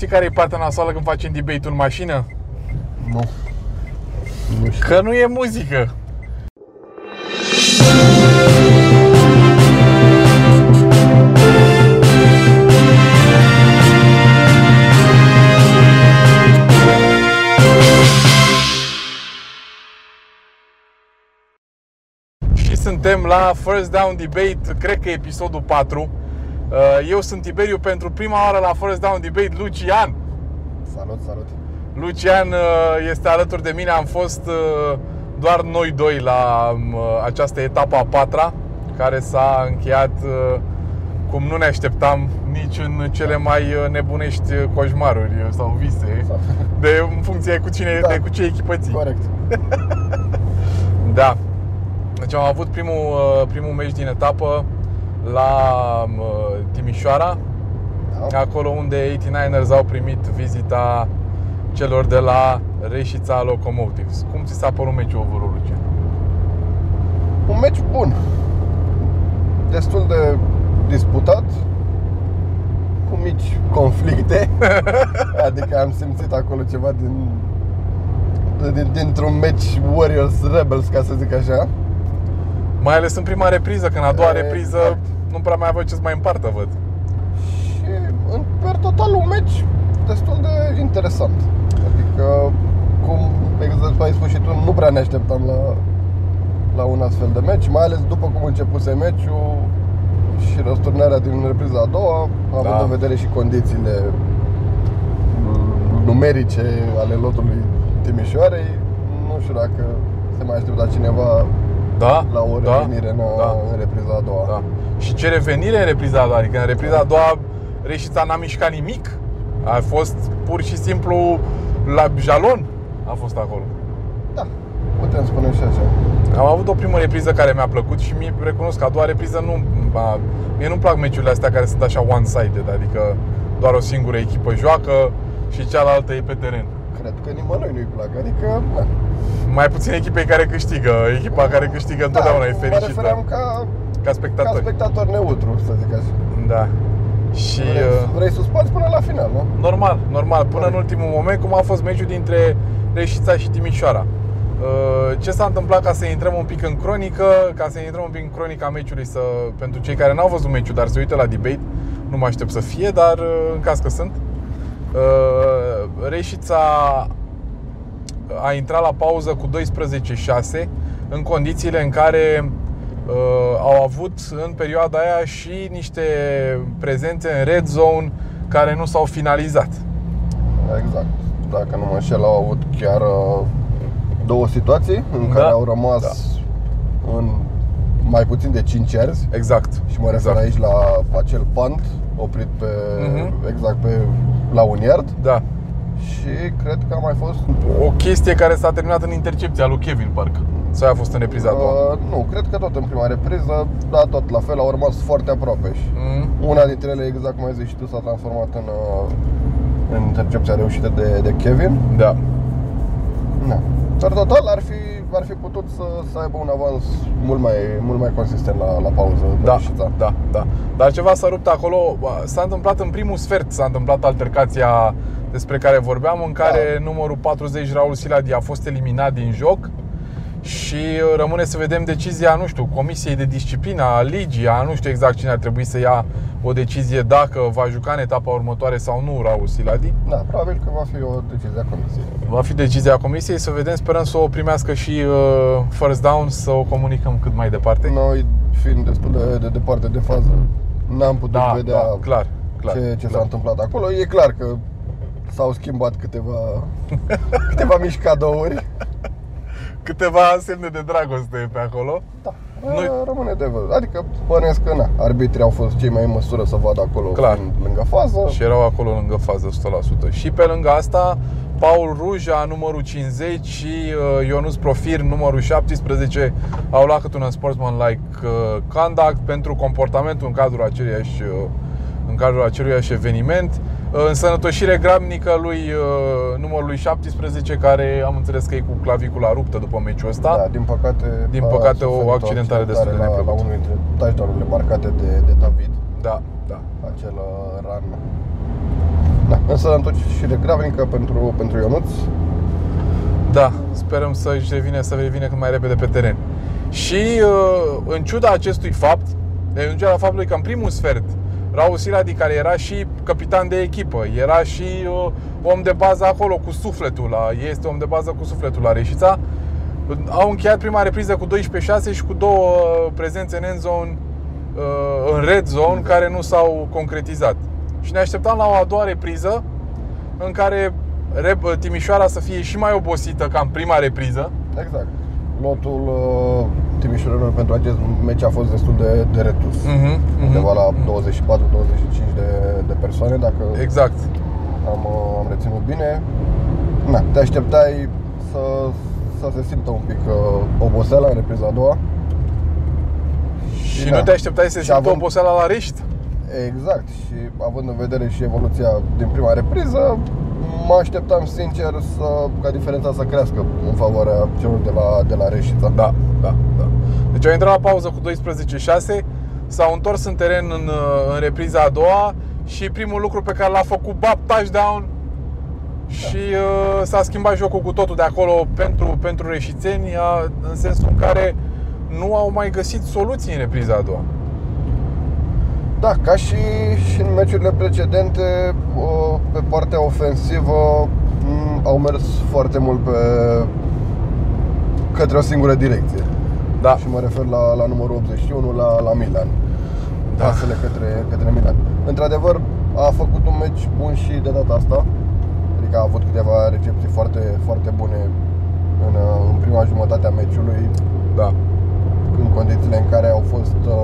știi care e partea nasoală când facem debate în mașină? Nu. Nu știu. Că nu e muzică. Și suntem la First Down Debate, cred că e episodul 4. Uh, Eu sunt Tiberiu pentru prima oară la First Down Debate, Lucian. Salut, salut. Lucian uh, este alături de mine, am fost uh, doar noi doi la um, această etapă a patra, care s-a încheiat uh, cum nu ne așteptam nici în cele mai uh, nebunești coșmaruri sau vise, de, în funcție cu cine, Da. de cu ce echipă ții. Corect. Da. Deci am avut primul, uh, primul meci din etapă la uh, Timișoara, Da. acolo unde 89ers au primit vizita celor de la Reșița Locomotives. Cum ți s-a părut meciul overall, Lucian? Un meci bun. Destul de disputat. Cu mici conflicte. adică am simțit acolo ceva din, din dintr-un meci Warriors Rebels, ca să zic așa. Mai ales în prima repriză, că în a doua Exact. repriză nu prea mai aveau ce să mai împartă, văd. Și în per total un meci destul de interesant. Adică, cum exact ai spus și tu, nu prea ne așteptam la, la un astfel de meci, mai ales după cum începuse meciul și răsturnarea din repriza a doua, având Da. în vedere și condițiile numerice ale lotului Timișoarei, nu știu dacă se mai aștepta cineva Da? la o da, revenire în, da, în repriza a doua. da. Și ce revenire în repriza a doua? Adică în repriza a doua Reșița n-a mișcat nimic. A fost pur și simplu la jalon a fost acolo. da putem spune și așa. Am avut o primă repriză care mi-a plăcut și mie recunosc că a doua repriză nu... A, mie nu-mi plac meciurile astea care sunt așa one-sided, adică doar o singură echipă joacă și cealaltă e pe teren. Cred că nimănui nu-i plac, adică... Na. Mai puțin echipei care câștigă, echipa care câștigă întotdeauna e Mă fericită refeream ca, ca ca spectator. spectator neutru, să zic așa. Da. Și Vrei, uh, vrei să sparți până la final, nu? normal, normal, până în Corect. ultimul moment, cum a fost meciul dintre Reșița și Timișoara. Uh, Ce s-a întâmplat ca să intrăm un pic în cronică, ca să intrăm un pic în cronica meciului să, pentru cei care n-au văzut meciul, dar se uită la debate, nu mă aștept să fie, dar uh, în caz că sunt. Uh, Reșița a intrat la pauză cu 12-6 în condițiile în care uh, au avut în perioada aia și niște prezențe în red zone care nu s-au finalizat. Exact. Dacă nu mă înșel, au avut chiar uh, două situații în Da. care au rămas în mai puțin de 5 erzi. Exact. Și mă refer exact. aici la acel punt oprit pe, Mhm. exact pe, la un yard. Da. Și cred că a mai fost... O chestie care s-a terminat în intercepția lui Kevin, parcă. Sau a fost în repriza a doua? Uh, nu, cred că tot în prima repriză, da, tot la fel, au rămas foarte aproape și Mm. Una dintre ele, exact cum ai zis și tu, s-a transformat în, uh, în intercepția reușită de, de Kevin. Da. Na. Dar total ar fi, ar fi putut să, să aibă un avans mult mai, mult mai consistent la, la pauză. Da, Reușița. da, da. Dar ceva s-a rupt acolo. S-a întâmplat în primul sfert, s-a întâmplat altercația despre care vorbeam, în care Da. numărul 40, Raul Siladi, a fost eliminat din joc și uh, rămâne să vedem decizia, nu știu, Comisiei de Disciplină a Ligii, a nu știu exact cine ar trebui să ia o decizie dacă va juca în etapa următoare sau nu Raul Siladi. Da, probabil că va fi o decizie a comisiei. Va fi decizia Comisiei, să vedem, sperăm să o primească și uh, first down, să o comunicăm cât mai departe. Noi, fiind destul de, de departe de fază, n-am putut Da, vedea da, clar, clar. ce, ce clar. s-a întâmplat acolo. E clar că s-au schimbat câteva, câteva mici cadouri. Câteva semne de dragoste pe acolo. Da, Noi- Noi... rămâne de văzut. Adică bănesc că na, arbitrii au fost cei mai în măsură să vadă acolo Clar. fiind lângă fază. Și erau acolo lângă fază 100%. Și pe lângă asta, Paul Ruja, numărul 50 și uh, Ionuț Profir, numărul 17, au luat cât un sportsman-like uh, conduct pentru comportamentul în cadrul aceluiași, uh, în cadrul aceluiași eveniment. Uh, Însănătoșire grabnică lui uh, numărului 17, care am înțeles că e cu clavicula ruptă după meciul ăsta. Da, din păcate, Din a păcate, o suferit accidentare destul de la, la neplăcută. unul dintre touchdown-urile marcate de, de David, Da, da. acel uh, run Da, însă întoarcere gravnică pentru, pentru Ionuț. Da, sperăm să-și revine, să revină cât mai repede pe teren. Și uh, în ciuda acestui fapt, în ciuda faptului că în primul sfert Raul Siladi, care era și capitan de echipă, era și uh, om de bază acolo cu sufletul la, este om de bază cu sufletul la Reșița, au încheiat prima repriză cu 12-6 și cu două prezențe în end zone, uh, în red zone, care nu s-au concretizat. Și ne așteptam la o a doua repriză în care Timișoara să fie și mai obosită ca în prima repriză. Exact. Lotul uh, Timișoarelor pentru acest meci a fost destul de, de redus. Mhm, mhm. Undeva la 24-25 de, de persoane, dacă Exact. am, uh, am reținut bine. Na, te așteptai să, să se simtă un pic uh, oboseala în repriza a doua. Și da. nu te așteptai să Și simtă având- oboseala la Rești? Exact, și având în vedere și evoluția din prima repriză, mă așteptam sincer să, ca diferența să crească în favoarea celor de la, de la Reșița. Da, da, da. Deci au intrat la pauză cu 12-6, s-au întors în teren în, uh, în repriza a doua și primul lucru pe care l-a făcut Bab touchdown și uh, s-a schimbat jocul cu totul de acolo pentru, pentru reșițeni, a, în sensul în care nu au mai găsit soluții în repriza a doua. Da, ca și, și în meciurile precedente, o, pe partea ofensivă m, au mers foarte mult pe către o singură direcție. Da, Și mă refer la, la numărul 81, la, la Milan. Da. Pasele către, către Milan. Într-adevăr, a făcut un meci bun și de data asta. Adică a avut câteva recepții foarte, foarte bune în, în prima jumătate a meciului, da. În condițiile în care au fost uh,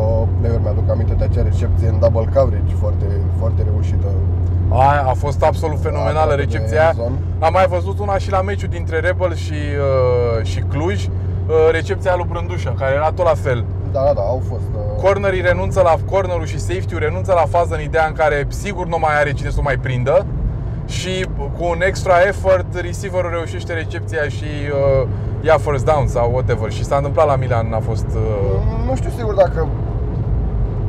play-uri, mi-aduc aminte de acea recepție în double coverage foarte, foarte reușită. Aia a fost absolut fenomenală Aproape de recepția aia. zon. Am mai văzut una și la meciul dintre Rebel și, uh, și Cluj, uh, recepția lui Brândușa, care era tot la fel. Da, da, da, au fost. Uh, Cornerii renunță la cornerul și safety-ul renunță la fază în ideea în care sigur nu mai are cine să o mai prindă și cu un extra effort receiverul reușește recepția și uh, ia first down sau whatever și s-a întâmplat la Milan, a fost uh, Nu știu sigur dacă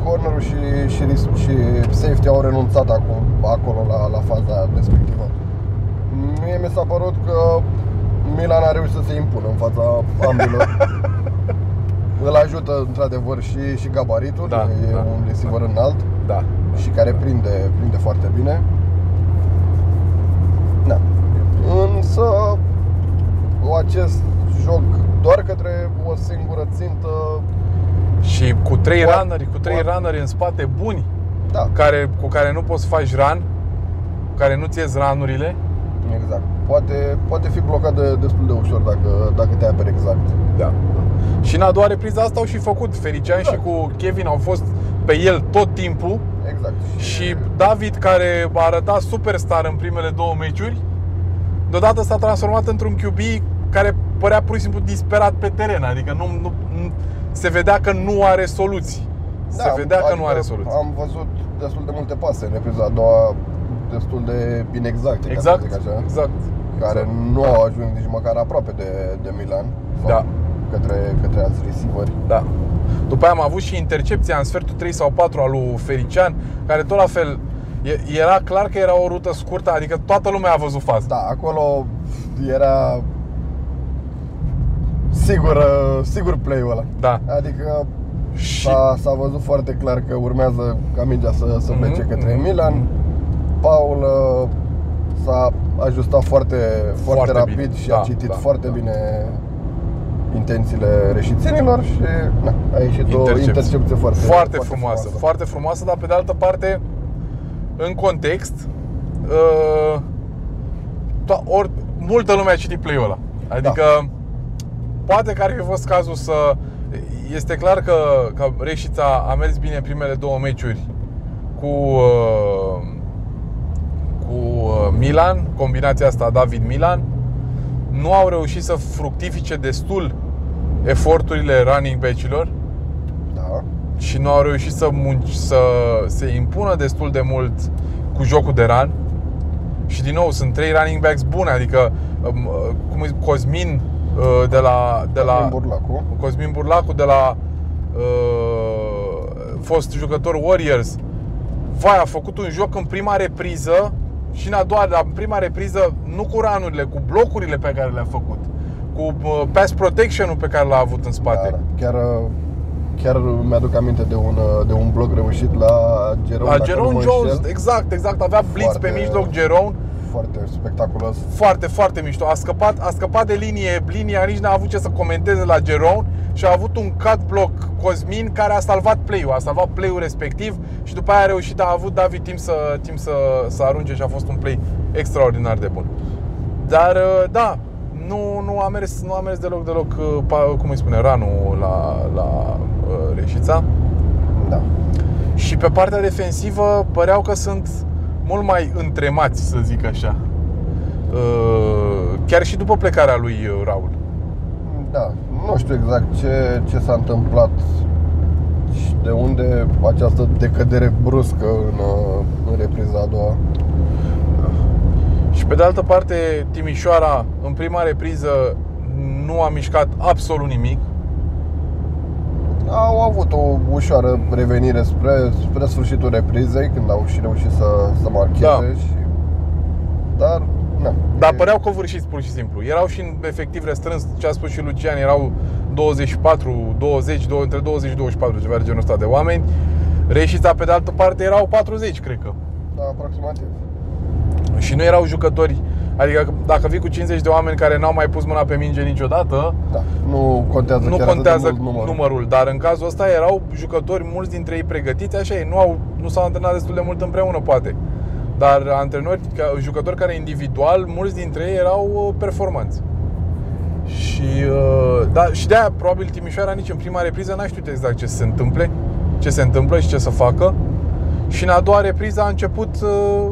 cornerul și, și, și safety au renunțat acum, acolo la, la faza respectivă. Mie mi s-a părut că Milan a reușit să se impună în fața ambilor. Îl ajută într-adevăr și, și gabaritul, Da, e da, un receiver înalt da. și care prinde, prinde foarte bine. Da. Însă acest joc doar către o singură țintă Și cu trei Poate- runneri, cu trei poate. runneri în spate buni, da, care, cu care nu poți să faci run, cu care nu-ți ies ranurile, Exact. Poate, poate fi blocat de, destul de ușor dacă, dacă te aperi exact. Da. Și în a doua repriză asta au și făcut. Felician Exact. și cu Kevin au fost pe el tot timpul Exact. și David, care a arătat superstar în primele două meciuri, deodată s-a transformat într-un QB care părea pur și simplu disperat pe teren. Adică nu, nu, nu se vedea că nu are soluții. se vedea că nu are soluții. Da, Am văzut destul de multe pase în epizoda a doua, destul de inexacte, ca să Exact, zic așa, exact. care exact. nu au ajuns nici măcar aproape de, de Milan sau Da. către, către alți receiveri. Da. După aia am avut și intercepția în sfertul 3 sau 4 al lui Felician, care tot la fel e- era clar că era o rută scurtă, adică toată lumea a văzut faza. Da, acolo era sigur, uh, sigur play-ul ăla. Da. Adică Și S-a, s-a văzut foarte clar că urmează ca mingea să, să Mhm, plece către mhm, Milan. mhm. Paul uh, s-a ajustat foarte, foarte, Foarte rapid bine, și da, a citit da, foarte da. bine intențiile reșițenilor și na, a ieșit o Intercepție. intercepție foarte, foarte frumoasă, foarte frumoasă, dar pe de altă parte, în context, uh, to- ori, multă lume a citit play-ul ăla. Adică, poate că ar fi fost cazul să... Este clar că, că Reșița a mers bine în primele două meciuri cu, uh, cu uh, Milan, combinația asta David-Milan. Nu au reușit să fructifice destul eforturile running back-ilor Da. Și nu au reușit să, munci, să se impună destul de mult cu jocul de run. Și din nou, sunt trei running backs bune, adică um, cum e, Cosmin uh, de la, de la Cosmin Burlacu. Cosmin Burlacu de la uh, fost jucător Warriors. Vai, a făcut un joc în prima repriză Și în a doua, la prima repriză, nu cu ranurile, cu blocurile pe care le-a făcut, cu uh, pass protection-ul pe care l-a avut în spate. Da, chiar, chiar mi-aduc aminte de un, de un bloc reușit la Jerome. La dacă nu Jerome mă Jones, înșel. exact, exact, avea blitz Foarte- pe mijloc Jerome, Foarte spectaculos. foarte, foarte mișto. A scăpat, a scăpat de linie, linia nici n-a avut ce să comenteze la Jerome și a avut un cut block Cosmin care a salvat play-ul, a salvat play-ul respectiv și după aia a reușit, a avut David timp să, timp să, să arunce și a fost un play extraordinar de bun. Dar uh, da, nu, nu, a mers, nu a mers deloc, deloc, uh, pa- cum îi spune, ranul la, la uh, Reșița. Da. Și pe partea defensivă păreau că sunt mult mai întremați, să zic așa. Uh, Chiar și după plecarea lui uh, Raul. Da, nu știu exact ce, ce s-a întâmplat și de unde această decădere bruscă în, uh, în repriza a doua. Și pe de altă parte, Timișoara, în prima repriză, nu a mișcat absolut nimic. Au avut o ușoară revenire spre, spre sfârșitul reprizei, când au și reușit să, să marcheze Da. și... Dar, na. Dar e- păreau covârșiți pur și simplu. Erau și în efectiv restrâns, ce a spus și Lucian, erau 24, 20, două- între 20 și 24, ceva de genul ăsta de oameni. Reșița, pe de altă parte, erau 40, cred că. Da, aproximativ. Și nu erau jucători Adică dacă vii cu 50 de oameni care n-au mai pus mâna pe minge niciodată Da, nu contează Nu chiar atât de contează mult numărul. numărul, dar în cazul ăsta erau jucători mulți dintre ei pregătiți, așa e, nu, au, nu s-au antrenat destul de mult împreună, poate. Dar antrenori, ca- jucători care individual, mulți dintre ei erau uh, performanți. Și, uh, da, și de-aia, probabil, Timișoara nici în prima repriză n-a știut exact ce se întâmple, ce se întâmplă și ce să facă. Și în a doua repriză a început uh,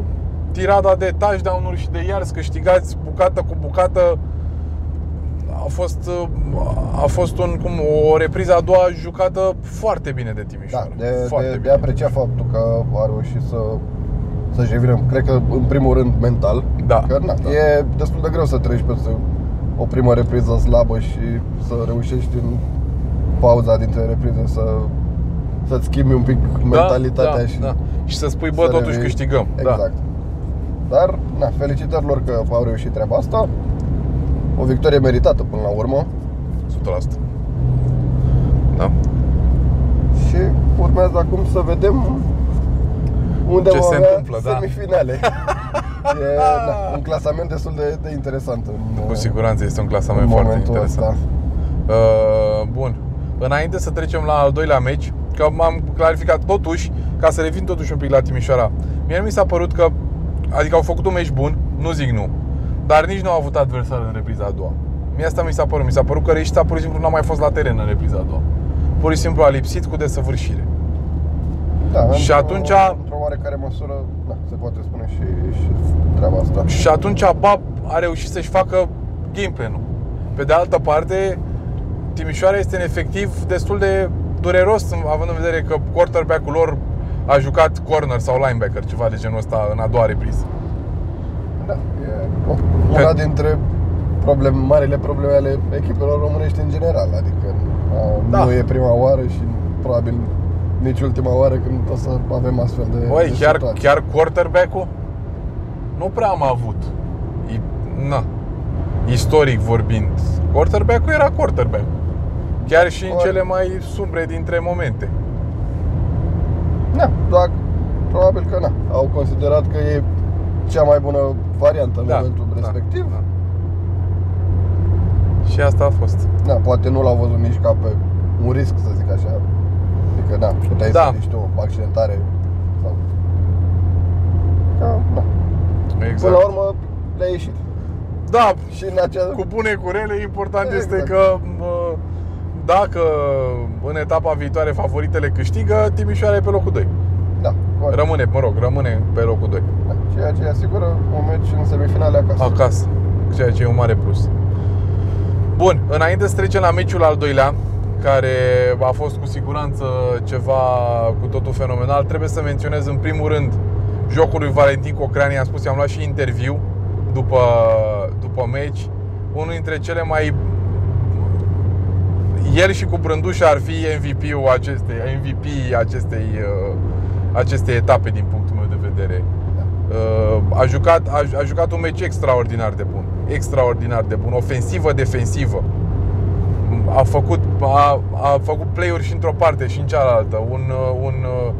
tirada de touchdown-uri și de yards câștigați bucată cu bucată. A fost, uh, a fost un, cum, o repriză a doua jucată foarte bine de Da, Timișoara. de, foarte de, bine. de apreciat faptul că a reușit să să-și revină, cred că în primul rând mental. Da, Că na, da. e destul de greu să treci peste o primă repriză slabă și să reușești în pauza dintre reprize să să-ți schimbi un pic mentalitatea da, și da. și să spui, bă, să totuși revii. câștigăm. Exact. Da. Dar, na, felicitări lor că au reușit treaba asta. O victorie meritată până la urmă 100%. Da. și urmează acum să vedem unde Ce vom se avea întâmplă, da. semifinale. e na, un clasament destul de, de interesant. În, Cu siguranță este un clasament în foarte momentul interesant. ăsta. Uh, bun. Înainte să trecem la al doilea meci, că m-am clarificat totuși, ca să revin totuși un pic la Timișoara. Mie nu mi s-a părut că, adică au făcut un meci bun, nu zic nu, dar nici nu au avut adversar în repriza a doua. Mie asta mi s-a părut, mi s-a părut că Reșița pur și simplu n-a mai fost la teren în repriza a doua. Pur și simplu a lipsit cu desăvârșire. Da, Și într-o- atunci- Într-o oarecare măsură, da, se poate spune și, și treaba asta. Și atunci Bab a reușit să-și facă gameplan-ul. Pe de altă parte, Timișoara este în efectiv destul de dureros, având în vedere că quarterback-ul lor a jucat corner sau linebacker, ceva de genul ăsta, în a doua repriză. Da, e o- una dintre probleme, marile probleme ale echipelor românești în general. Adică a, Da. nu e prima oară și probabil nici ultima oară când o să avem astfel de, Băi, de chiar, situații. chiar quarterback-ul nu prea am avut. I, na, istoric vorbind, quarterback-ul era quarterback. Chiar și în Ori- cele mai sumbre dintre momente. Da, doar probabil că na, au considerat că e cea mai bună variantă în Da, momentul da, respectiv. da. Și asta a fost. Da, poate nu l-au văzut nici ca pe un risc, să zic așa. Adică, da, puteai Da. să riști o accidentare sau... Ca, da. Exact. Până la urmă le-a ieșit. Da, Și în acea... cu bune, cu rele, important Exact. este că mă, dacă în etapa viitoare favoritele câștigă, Timișoara e pe locul 2. Da, corect. Rămâne, mă rog, rămâne pe locul 2. Da, ceea ce asigură un meci în semifinale acasă. Acasă, ceea ce e un mare plus. Bun, înainte să trecem la meciul al doilea, care a fost cu siguranță ceva cu totul fenomenal, trebuie să menționez în primul rând jocul lui Valentin Cocreani, am spus, i-am luat și interviu după, după meci, unul dintre cele mai el și cu Brândușa ar fi MVP-ul acestei, MVP acestei, uh, acestei etape din punctul meu de vedere. Uh, a, jucat, a, a jucat un meci extraordinar de bun. Extraordinar de bun. Ofensivă, defensivă. A făcut, a, a făcut play-uri și într-o parte și în cealaltă. Un, uh, un, uh,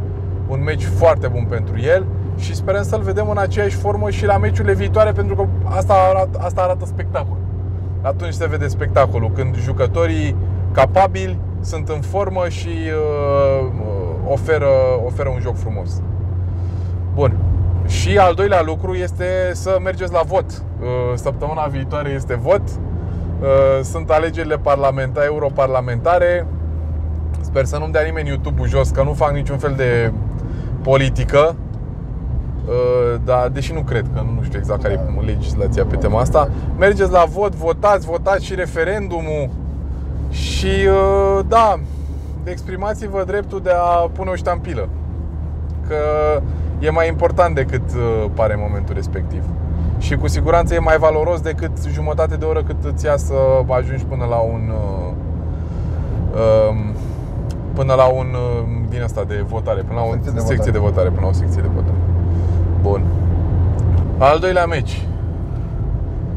un meci foarte bun pentru el și sperăm să-l vedem în aceeași formă și la meciurile viitoare pentru că asta arată, asta arată spectacol. Atunci se vede spectacolul, când jucătorii capabili sunt în formă și uh, oferă, oferă un joc frumos. Bun. Și al doilea lucru este să mergeți la vot. Uh, săptămâna viitoare este vot. Uh, sunt alegerile parlamentare, europarlamentare. Sper să nu-mi dea nimeni YouTube-ul jos, că nu fac niciun fel de politică. Uh, dar deși nu cred că nu știu exact care e legislația pe tema asta, mergeți la vot, votați, votați și referendumul și da, exprimați-vă dreptul de a pune o ștampilă. Că e mai important decât uh, pare în momentul respectiv. Și cu siguranță e mai valoros decât jumătate de oră cât îți ia să ajungi până la un uh, um, până la un uh, din asta de votare, până la o secție, de, secție votare. de votare, până la o secție de votare. Bun. Al doilea meci.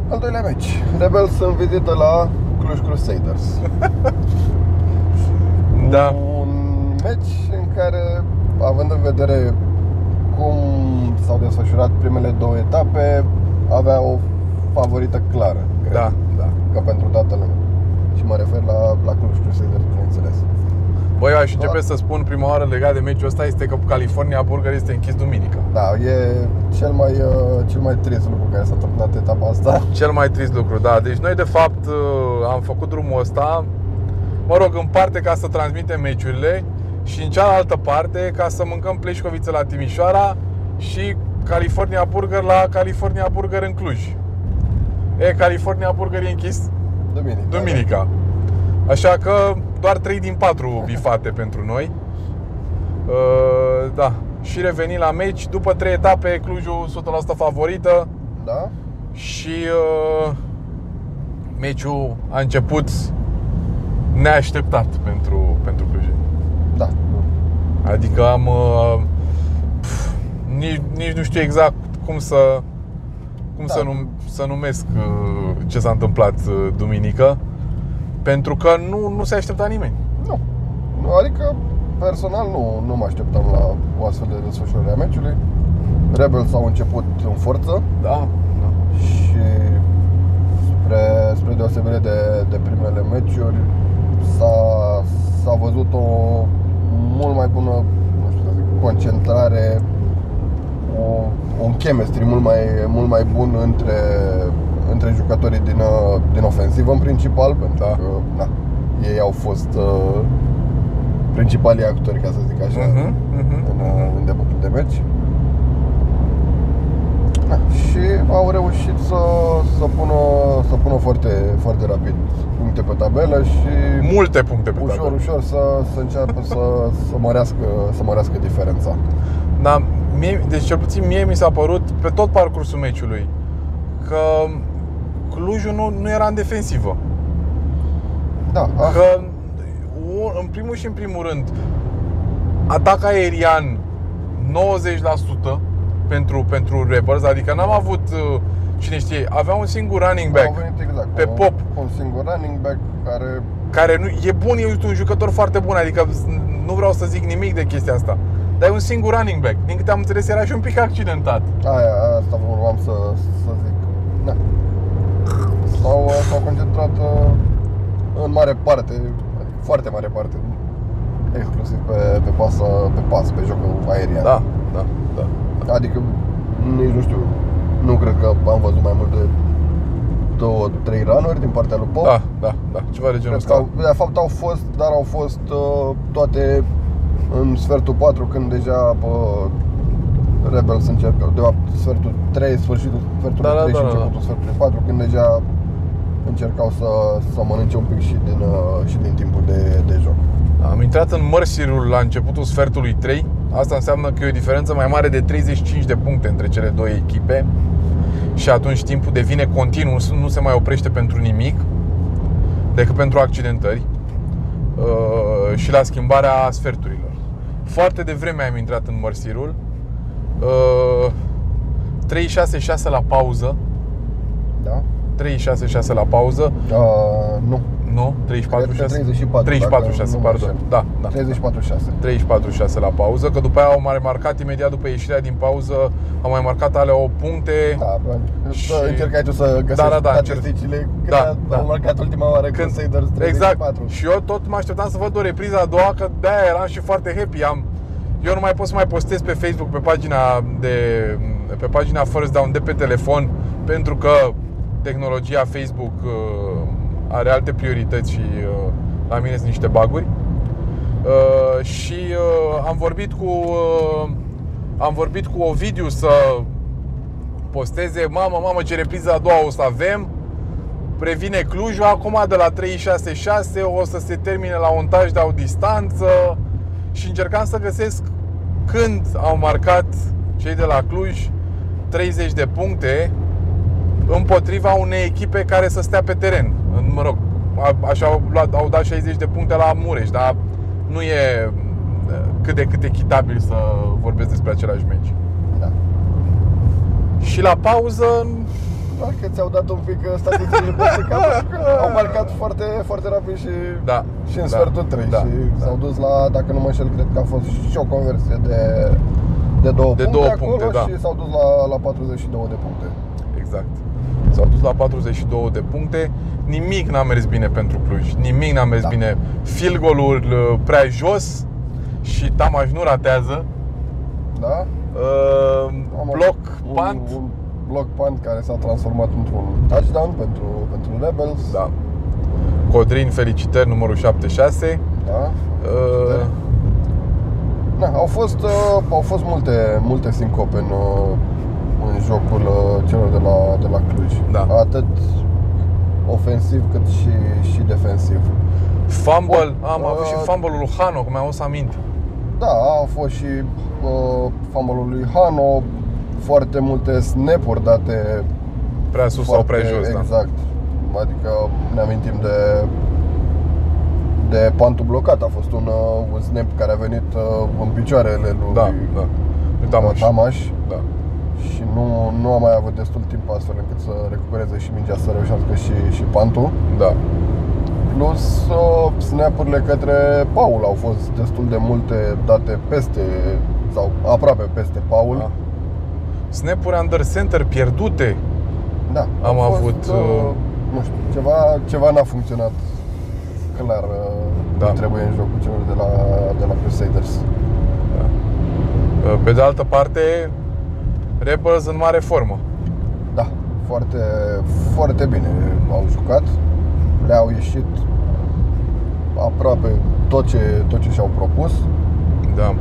Al doilea meci. Rebels în vizită la Cluj Crusaders. da. Un meci în care, având în vedere cum s-au desfășurat primele două etape, avea o favorită clară. Cred, da, da. Ca pentru toată lumea. Și mă refer la, la Cluj Crusaders, bineînțeles. Băi, eu aș începe să spun prima oară legat de meciul ăsta este că California Burger este închis duminică. Da, e cel mai, uh, cel mai trist lucru care s-a întâmplat etapa asta. Cel mai trist lucru, da. Deci noi de fapt uh, am făcut drumul ăsta, mă rog, în parte ca să transmitem meciurile și în cealaltă parte ca să mâncăm pleșcoviță la Timișoara și California Burger la California Burger în Cluj. E, California Burger e închis Duminica. Duminica. Așa că doar 3 din 4 bifate pentru noi. Uh, da. Și reveni la meci după 3 etape, Clujul 100% favorită. Da. Și uh, meciul a început neașteptat pentru, pentru Cluj. Da. Adică am uh, pf, nici, nici nu știu exact cum să cum da. să, num, să numesc uh, ce s-a întâmplat uh, duminică pentru că nu, nu se aștepta nimeni. Nu. Adică personal nu, nu mă așteptam la o astfel de desfășurare a meciului. Rebels au început în forță. Da. da. Și spre, spre deosebire de, de primele meciuri s-a, s-a văzut o mult mai bună nu știu, zic, concentrare, o, un chemistry mult mai, mult mai bun între, între jucătorii din, din ofensivă în principal, pentru da. că na, ei au fost uh, principalii actori, ca să zic așa, uh-huh, uh-huh. în, în debutul de meci. Da, și au reușit să, să, pună, să pună foarte, foarte rapid puncte pe tabelă și multe puncte pe ușor, tabelă. ușor să, să înceapă să, să, mărească, să mărească diferența. Da, mie, deci cel puțin mie mi s-a părut pe tot parcursul meciului că Clujul nu, nu era în defensivă. Da, că în primul și în primul rând atac aerian 90% pentru, pentru Rebels, adică n-am avut uh, cine știe, avea un singur running back exact, pe un, pop. Un singur running back care care nu, e bun, e un jucător foarte bun, adică nu vreau să zic nimic de chestia asta. Dar e un singur running back. Din câte am înțeles, era și un pic accidentat. Aia, asta urmam să, să zic. Da. S-au, s-au concentrat uh, în mare parte, adică foarte mare parte, exclusiv pe, pe, pasă, pe pas, pe jocul aerian. Da, da, da. Adică, nici nu știu, nu cred că am văzut mai mult de două, trei ranuri din partea lui Pop. Da, da, da, ceva de genul ăsta. De fapt au fost, dar au fost uh, toate în sfertul 4 când deja uh, Rebels încercă, de fapt sfertul 3, sfârșitul sfertul da, 3 da, și da, începutul da. sfertului 4 când deja încercau să, să mănânce un pic și din, uh, și din timpul de, de joc. Am intrat în mărsirul la începutul sfertului 3 Asta înseamnă că e o diferență mai mare de 35 de puncte între cele două echipe și atunci timpul devine continuu, nu se mai oprește pentru nimic decât pentru accidentări uh, și la schimbarea sferturilor. Foarte devreme am intrat în mărsirul. Uh, 366 la pauză. Da? 366 la pauză. Uh, nu. Nu? 34 Cred că 6? 34, 34 dacă 6, nu mă pardon. înșel. Da, da. 34-6. 34 6 la pauză, că după aia au mai marcat imediat după ieșirea din pauză, au mai marcat alea 8 puncte. Da, bă, Și- și... încercai tu să găsești Da, da, da, statisticile când Da, da, da. au marcat ultima oară Când, Crusaders 34. exact. Și eu tot mă așteptam să văd o repriză a doua, că de-aia eram și foarte happy. Am, eu nu mai pot să mai postez pe Facebook, pe pagina de pe pagina First Down de pe telefon, pentru că tehnologia Facebook uh, are alte priorități și uh, la mine sunt niște baguri. Uh, și uh, am vorbit cu uh, am vorbit cu Ovidiu să posteze Mamă, mamă, ce repriză a doua o să avem Previne Clujul acum de la 366 O să se termine la un touchdown distanță Și încercam să găsesc când au marcat cei de la Cluj 30 de puncte împotriva unei echipe care să stea pe teren. Mă rog, a- așa au, luat, au dat 60 de puncte la Mureș, dar nu e cât de cât echitabil să vorbesc despre același meci. Da. Și la pauză, Doar că ți-au dat un pic uh, statisticile peste cap pentru că Au marcat foarte, foarte rapid și, da, și în da, sfertul 3 da, Și da. s-au dus la, dacă nu mă înșel, cred că a fost și o conversie de, de două De puncte două acolo puncte, da. Și s-au dus la, la 42 de puncte Exact. S-au dus la 42 de puncte. Nimic n-a mers bine pentru Cluj. Nimic n-a mers Da. bine. Field goal-ul uh, prea jos și Tamaș nu ratează. Da? Uh, Am bloc, un, pant. Un bloc punt care s-a transformat într-un touchdown pentru, pentru Rebels Da. Codrin, felicitări, numărul 76. Da? Uh, Da, au fost, uh, au fost multe, multe sincope în, uh, în jocul uh, celor de la, de la Cluj. Da. Atât ofensiv cât și, și defensiv. fumble, Bun, am avut și uh, fumble-ul lui Hano, că mi-am adus aminte. Da, a fost și uh, fumble lui Hano, foarte multe snap-uri date Prea sus sau foarte, prea jos, da. Exact. Adică ne amintim de de pantul blocat. A fost un, uh, un snap care a venit uh, în picioarele lui Da, da. Lui Tamaș. Tamaș. Da. Și nu, nu a mai avut destul timp astfel încât să recupereze și mingea să reușească și, și pantul. Da. Plus uh, snap-urile către Paul au fost destul de multe date peste sau aproape peste Paul. da. Snap-uri under center pierdute. Da, Am au avut, uh, nu știu, ceva, ceva n-a funcționat clar uh, Da. cum trebuie în jocul celor de la, de la Crusaders. Uh, Pe de altă parte, Rebels în mare formă. Da, foarte, foarte bine au jucat. Le-au ieșit aproape tot ce, tot ce și-au propus. Da.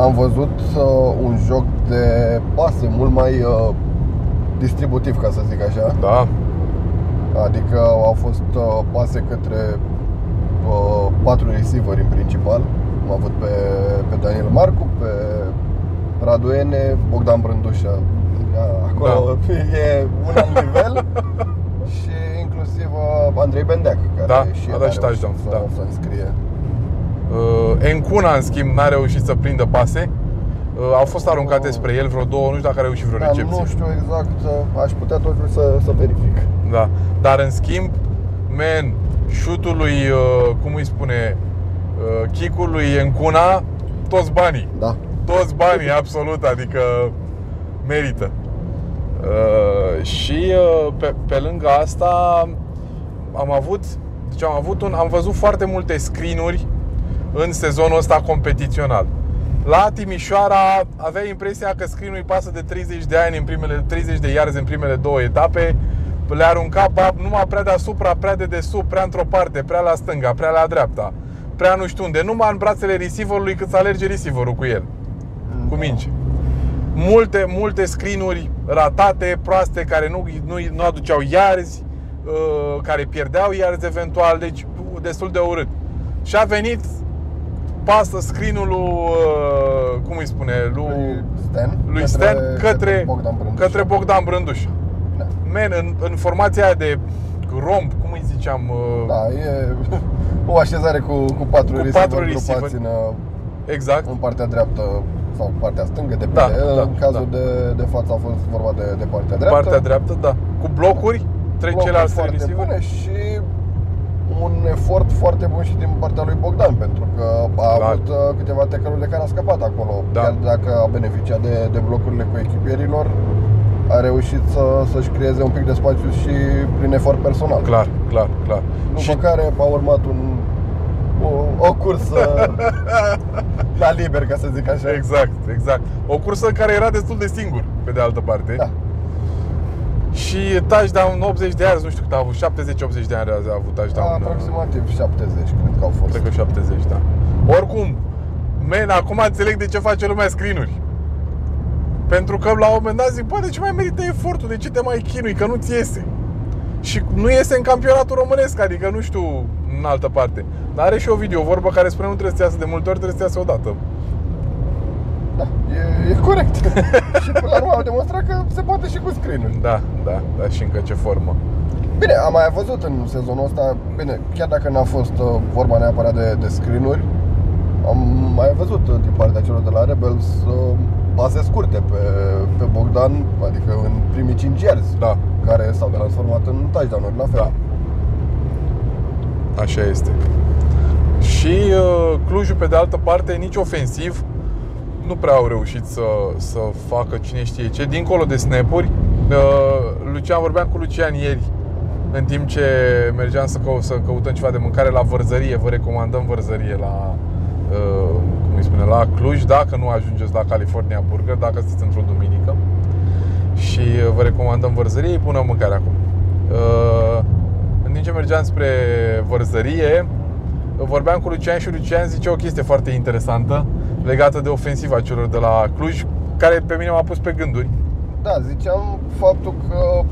Am văzut uh, un joc de pase mult mai uh, distributiv, ca să zic așa. Da. Adică au fost uh, pase către uh, patru receiveri în principal. Am avut pe, pe Daniel Marcu, pe Raduene, Bogdan Brândușa. A, Acolo da. e un alt nivel. și inclusiv uh, Andrei Bendeac, care Da, și a el dat și reușit touchdown, să, da. să înscrie. Uh, Encuna, în schimb, n-a reușit să prindă pase. Uh, au fost aruncate Oh. spre el vreo două, nu știu dacă a reușit vreo Dar recepție. nu știu exact, uh, aș putea totuși să, să verific. Da. Dar în schimb, man, șutul lui, uh, cum îi spune, uh, kick-ul lui Encuna, toți banii. Da. Toți banii, absolut, adică merită. Uh, și uh, pe, pe lângă asta am avut, deci am avut un, am văzut foarte multe screenuri în sezonul ăsta competițional. La Timișoara avea impresia că screen îi pasă de 30 de ani în primele 30 de yards în primele două etape. Le arunca bab numai prea deasupra, prea de desubt, prea într-o parte, prea la stânga, prea la dreapta, prea nu știu unde, numai în brațele receiverului cât să alerge receiverul cu el cu minge. Multe, multe screenuri ratate, proaste, care nu, nu, nu aduceau iarzi, uh, care pierdeau iarzi eventual, deci destul de urât. Și a venit pasă screen-ul lui, uh, cum îi spune, lui, Lui Stan, lui Stan către, Bogdan Brândușa. către Bogdan Brânduș. Da. Man, în, în formația aia de romb, cum îi ziceam, uh, Da, e o așezare cu, cu patru Cu receiveri patru grupați receiveri. în, uh, exact, în partea dreaptă sau partea stângă, de Da, da, în cazul da. de, de față a fost vorba de, de partea dreaptă. Partea dreaptă, da. Cu blocuri, trei Blocuri ceilalți foarte receiver. bune și un efort foarte bun și din partea lui Bogdan pentru că a Clar. avut uh, câteva tecăluri de care a scăpat acolo Da. chiar dacă a beneficiat de, de blocurile cu echipierilor a reușit să, să-și creeze un pic de spațiu și prin efort personal Clar, clar, clar. după Și care a urmat un, o, o cursă la liber, ca să zic așa Exact, exact. O cursă care era destul de singur, pe de altă parte. Da. Și touchdown 80 de yards, nu știu cât a avut, 70-80 de yards a avut touchdown. Aproximativ 70, cred că au fost Cred că 70, da. Oricum, men, acum înțeleg de ce face lumea screen-uri. Pentru că la un moment dat zic, bă, de ce mai merită efortul? De ce te mai chinui? Că nu-ți iese. Și nu iese în campionatul românesc, adică nu știu în altă parte. Dar are și o video, vorbă care spune nu trebuie să iasă de multe ori, trebuie să iasă odată. Da, e, e corect Și până la urmă au demonstrat că se poate și cu screen Da, da, da, și încă ce formă. Bine, am mai văzut în sezonul ăsta, bine, chiar dacă n-a fost uh, vorba neapărat de, de screen-uri, am mai văzut uh, din partea celor de la Rebels uh, baze scurte pe, pe Bogdan, adică în primii 5 yards, Da, care s-au transformat în touchdown-uri, la fel. Da. Așa este. Și uh, Clujul, pe de altă parte, nici ofensiv nu prea au reușit să, să facă cine știe ce. Dincolo de snapuri, uh, Lucian, vorbeam cu Lucian ieri, în timp ce mergeam să, cău- să căutăm ceva de mâncare la vărzărie, vă recomandăm vărzărie la, uh, cum îi spune, la Cluj, dacă nu ajungeți la California Burger, dacă sunteți într-o duminică. Și uh, vă recomandăm vărzărie, e bună mâncare acum. Uh, În timp ce mergeam spre vărzărie, vorbeam cu Lucian și Lucian zice o chestie foarte interesantă legată de ofensiva celor de la Cluj, care pe mine m-a pus pe gânduri. Da, ziceam faptul că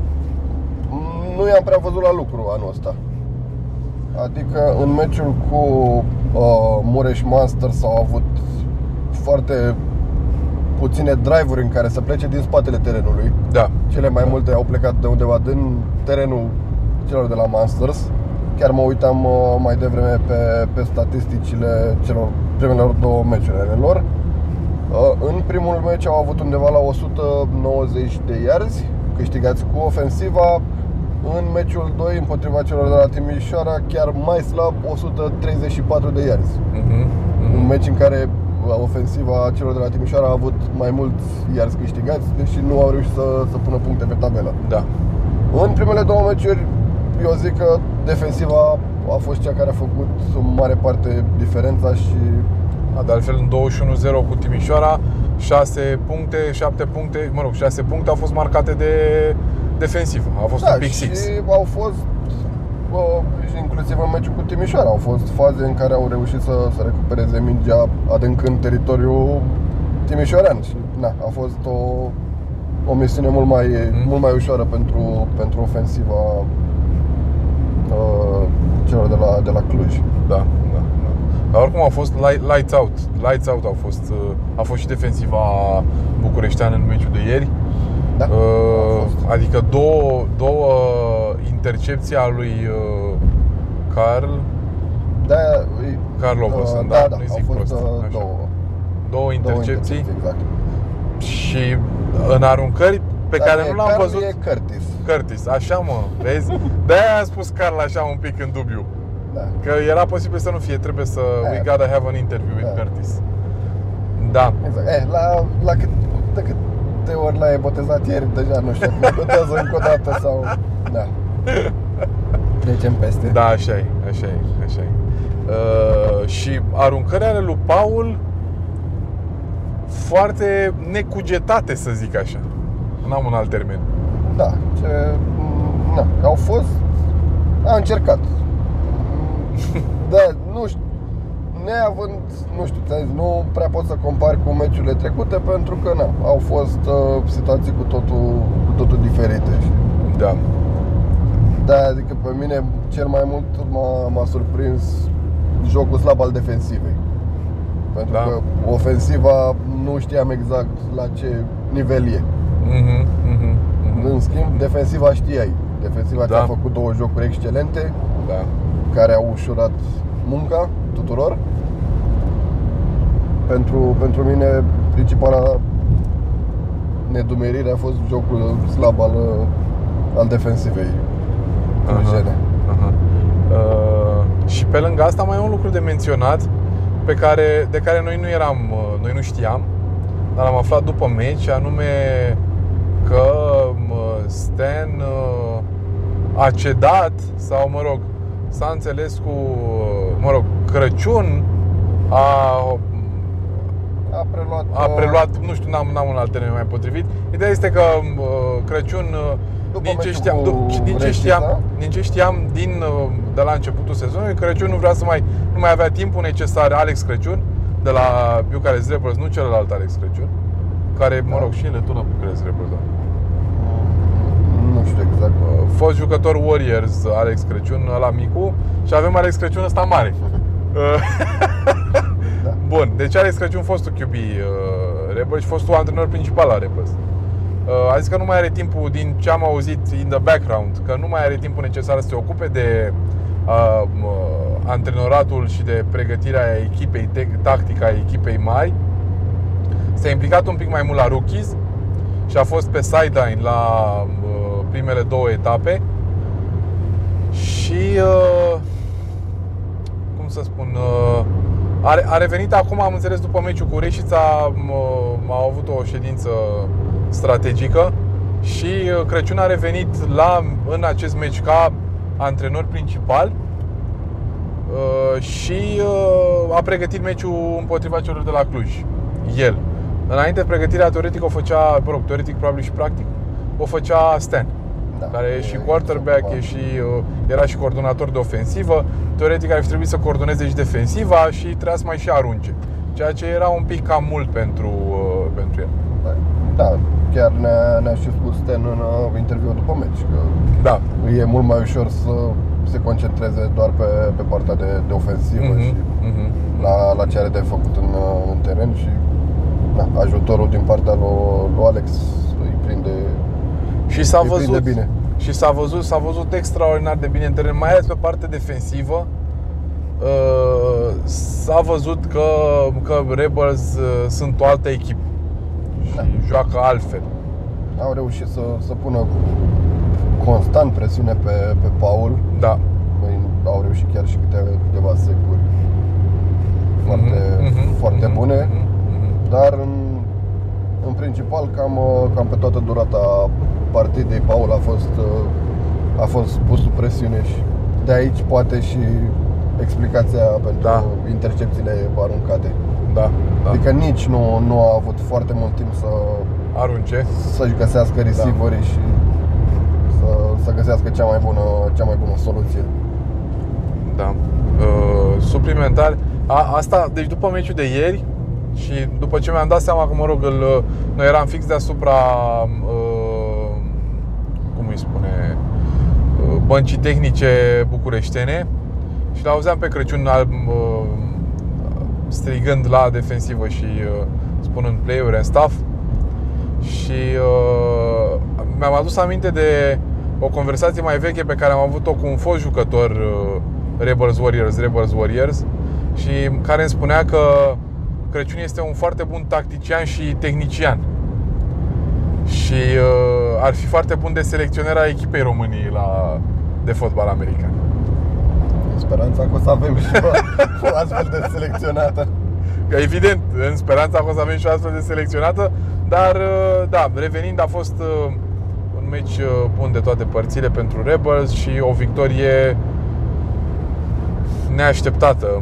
nu i-am prea văzut la lucru anul ăsta. Adică în meciul cu uh, Mureș Masters au avut foarte puține drive-uri în care să plece din spatele terenului. Da, Cele mai multe au plecat de undeva din terenul celor de la Masters. Chiar mă uitam uh, mai devreme pe, pe statisticile celor primelor două meciuri ale lor. Uh, În primul meci au avut undeva la 190 de yards câștigați cu ofensiva. În meciul 2 împotriva celor de la Timișoara chiar mai slab 134 de yards. Mhm, Un mhm. meci în care uh, ofensiva celor de la Timișoara a avut mai mulți yards câștigați, deși nu au reușit să, să pună puncte pe tabelă. da, În primele două meciuri, eu zic că defensiva a fost cea care a făcut în mare parte diferența și Da, de altfel în 21-0 cu Timișoara 6 puncte, 7 puncte, mă rog, 6 puncte au fost marcate de defensivă. A fost un pick și six. au fost bă, și inclusiv în meciul cu Timișoara au fost faze în care au reușit să, să recupereze mingea adâncând teritoriul timișorean și na, a fost o, o misiune mult mai, Mhm. mult mai ușoară pentru, pentru ofensiva uh, celor de la, de la Cluj. Da, da, da. Dar oricum a fost light, lights out. Lights out au fost, uh, a fost și defensiva bucureșteană în meciul de ieri. Da, Uh, a fost. adică două, două intercepții a lui uh, Carl, Da, Carl Overson, uh, da, da, da, nu-i au zic fost prost. uh, Așa. două, două intercepții exact. și în aruncări pe Dar care e nu l-am Carl, văzut E Curtis. Curtis, așa mă, vezi? De-aia am spus Carl așa un pic în dubiu Da. Că era posibil să nu fie, trebuie să Da. We gotta have an interview with Da. Curtis Da, Exact. Eh, la, la cât, de câte ori l-ai botezat ieri, deja nu știu, mai botează încă o dată sau... Da. Trecem peste. da, așa e, așa e, așa e uh, Și aruncările ale lui Paul Foarte necugetate, să zic așa N-am un alt termen Da, ce... Na, au fost... A încercat. Da, nu știu, neavând, nu știu, ți-am zis, nu prea pot să compar cu meciurile trecute pentru că na, au fost uh, situații cu totul, cu totul diferite. Și Da, Da, adică pe mine cel mai mult m-a, m-a surprins jocul slab al defensivei. Pentru Da. că ofensiva nu știam exact la ce nivel e. mhm, mhm, mhm. În schimb, defensiva știai. Defensiva Da. ți-a făcut două jocuri excelente Da, care au ușurat munca tuturor. Pentru, pentru mine principala nedumerire a fost jocul slab al, al defensivei clujene. Aha. Uh, și pe lângă asta mai e un lucru de menționat pe care, de care noi nu eram, uh, noi nu știam, dar am aflat după meci, anume că uh, Stan uh, a cedat sau, mă rog, s-a înțeles cu, uh, mă rog, Crăciun a A preluat, a preluat, nu știu, n-am, n-am un alt termen mai potrivit. Ideea este că uh, Crăciun, uh, După din ce, meciul știam, cu du- din, ce Reșița. știam, din ce știam din, uh, de la începutul sezonului, Crăciun nu vrea să mai, nu mai avea timpul necesar Alex Crăciun de la Bucharest Rebels, nu celălalt Alex Crăciun, care, mă Da. rog, și în legătură cu Bucharest Rebels, da. Nu știu exact. Uh, Fost jucător Warriors, Alex Crăciun, la micu, și avem Alex Crăciun ăsta mare. Uh, Da. Bun, deci Alex Crăciun fostul QB uh, Rebels și fostul antrenor principal la Rebels. Uh, a zis că nu mai are timpul, din ce am auzit in the background, că nu mai are timpul necesar să se ocupe de uh, uh, antrenoratul și de pregătirea echipei, te- tactica a echipei mari. S-a implicat un pic mai mult la rookies și a fost pe sideline la uh, primele două etape. Și uh, cum să spun, uh, a, a revenit acum, am înțeles, după meciul cu Reșița, m- au avut o ședință strategică și uh, Crăciun a revenit la, în acest meci ca antrenor principal uh, și uh, a pregătit meciul împotriva celor de la Cluj. El. Înainte pregătirea teoretică o făcea, mă rog, teoretic probabil și practic, o făcea Stan Da. care e și E- quarterback, e e și, uh, era și coordonator de ofensivă. Teoretic ar fi trebuit să coordoneze și defensiva și trebuia să mai și arunce. Ceea ce era un pic cam mult pentru, uh, pentru el. Da, chiar ne-a, ne-a și spus Stan în uh, interviul după meci că Da, e mult mai ușor să se concentreze doar pe, pe partea de, de ofensivă Mhm, și mhm. la, la ce are de făcut în, uh, în teren și da, ajutorul din partea lui, lui Alex îi prinde, Și s-a îi prinde văzut bine. Și s-a văzut, s-a văzut extraordinar de bine în teren, mai ales pe partea defensivă. Uh, S-a văzut că, că Rebels uh, sunt o altă echipă și Da. joacă altfel. Au reușit să, să pună constant presiune pe, pe Paul. Da. Băi, Au reușit chiar și câteva, câteva securi foarte, Mhm, foarte mhm, bune. mhm, mhm. Dar în, în principal cam, uh, cam pe toată durata partidei Paul a fost, uh, a fost pus sub presiune și de aici poate și explicația pentru Da. intercepțiile aruncate. Da, da. Adică nici nu, nu a avut foarte mult timp să, Arunce. să-și găsească receiverii și să, să găsească cea mai bună, cea mai bună soluție. Da. Uh, suplimentar. A, asta, deci după meciul de ieri și după ce mi-am dat seama că, mă rog, îl, noi eram fix deasupra, uh, cum îi spune, uh, băncii tehnice bucureștene și l-auzeam pe Crăciun al, uh, strigând la defensivă și uh, spunând play-uri and stuff și uh, mi-am adus aminte de o conversație mai veche pe care am avut-o cu un fost jucător uh, Rebels Warriors, Rebels Warriors și care îmi spunea că Crăciun este un foarte bun tactician și tehnician și uh, ar fi foarte bun de selecționarea echipei României la, de fotbal american. În speranța că o să avem și o, o astfel de selecționată. Că evident, în speranța că o să avem și o astfel de selecționată, dar uh, da, revenind a fost uh, un meci uh, bun de toate părțile pentru Rebels și o victorie neașteptată.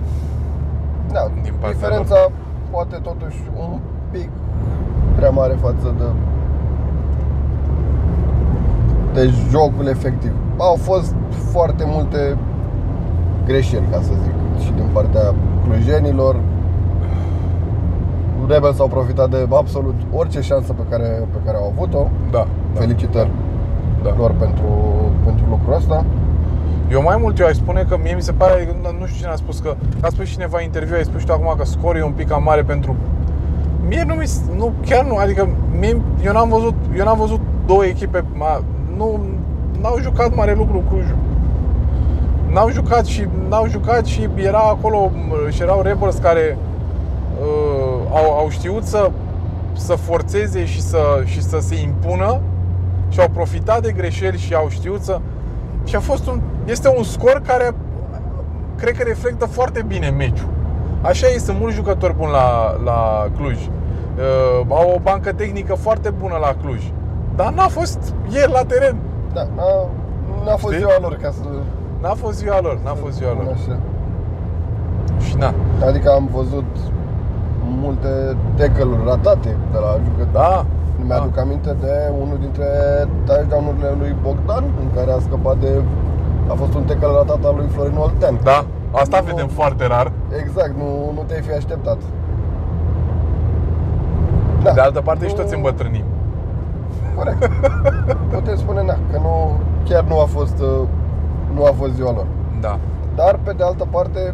Da, Din partea diferența poate totuși un pic prea mare față de de jocul efectiv. Au fost foarte multe greșeli, ca să zic, și din partea clujenilor. Rebels au profitat de absolut orice șansă pe care, pe care au avut-o. Da, da, Felicitări da. lor pentru, pentru lucrul ăsta. Eu mai mult eu aș spune că mie mi se pare, nu știu cine a spus că, a spus cineva în interviu, ai spus și tu acum că scorul e un pic cam mare pentru Mie nu mi s- nu, chiar nu, adică mie, eu n-am văzut, eu n-am văzut două echipe, ma, nu, n-au jucat mare lucru Clujul. N-au jucat și n-au jucat și era acolo și erau Rebels care uh, au, au știut să să forțeze și să, și să se impună și au profitat de greșeli și au știut să... Și a fost un, este un scor care cred că reflectă foarte bine meciul. Așa e, sunt mulți jucători buni la, la Cluj. Uh, au o bancă tehnică foarte bună la Cluj. Dar n-a fost ieri la teren. Da, n-a, n-a fost Știi? ziua lor ca să... N-a fost ziua lor, n-a fost ziua lor. Așa. Și na, Adică am văzut multe tackle-uri ratate de la jucători. da, Mi-aduc da. aminte de unul dintre touchdown-urile lui Bogdan, în care a scăpat de... A fost un tackle ratat al lui Florin Oltean. Da, asta Nu. vedem foarte rar. Exact, nu, nu te-ai fi așteptat. Da, De altă parte și nu- toți îmbătrânim. Corect. Putem spune na, că nu, chiar nu a fost uh, nu a fost ziua lor. Da. Dar pe de altă parte,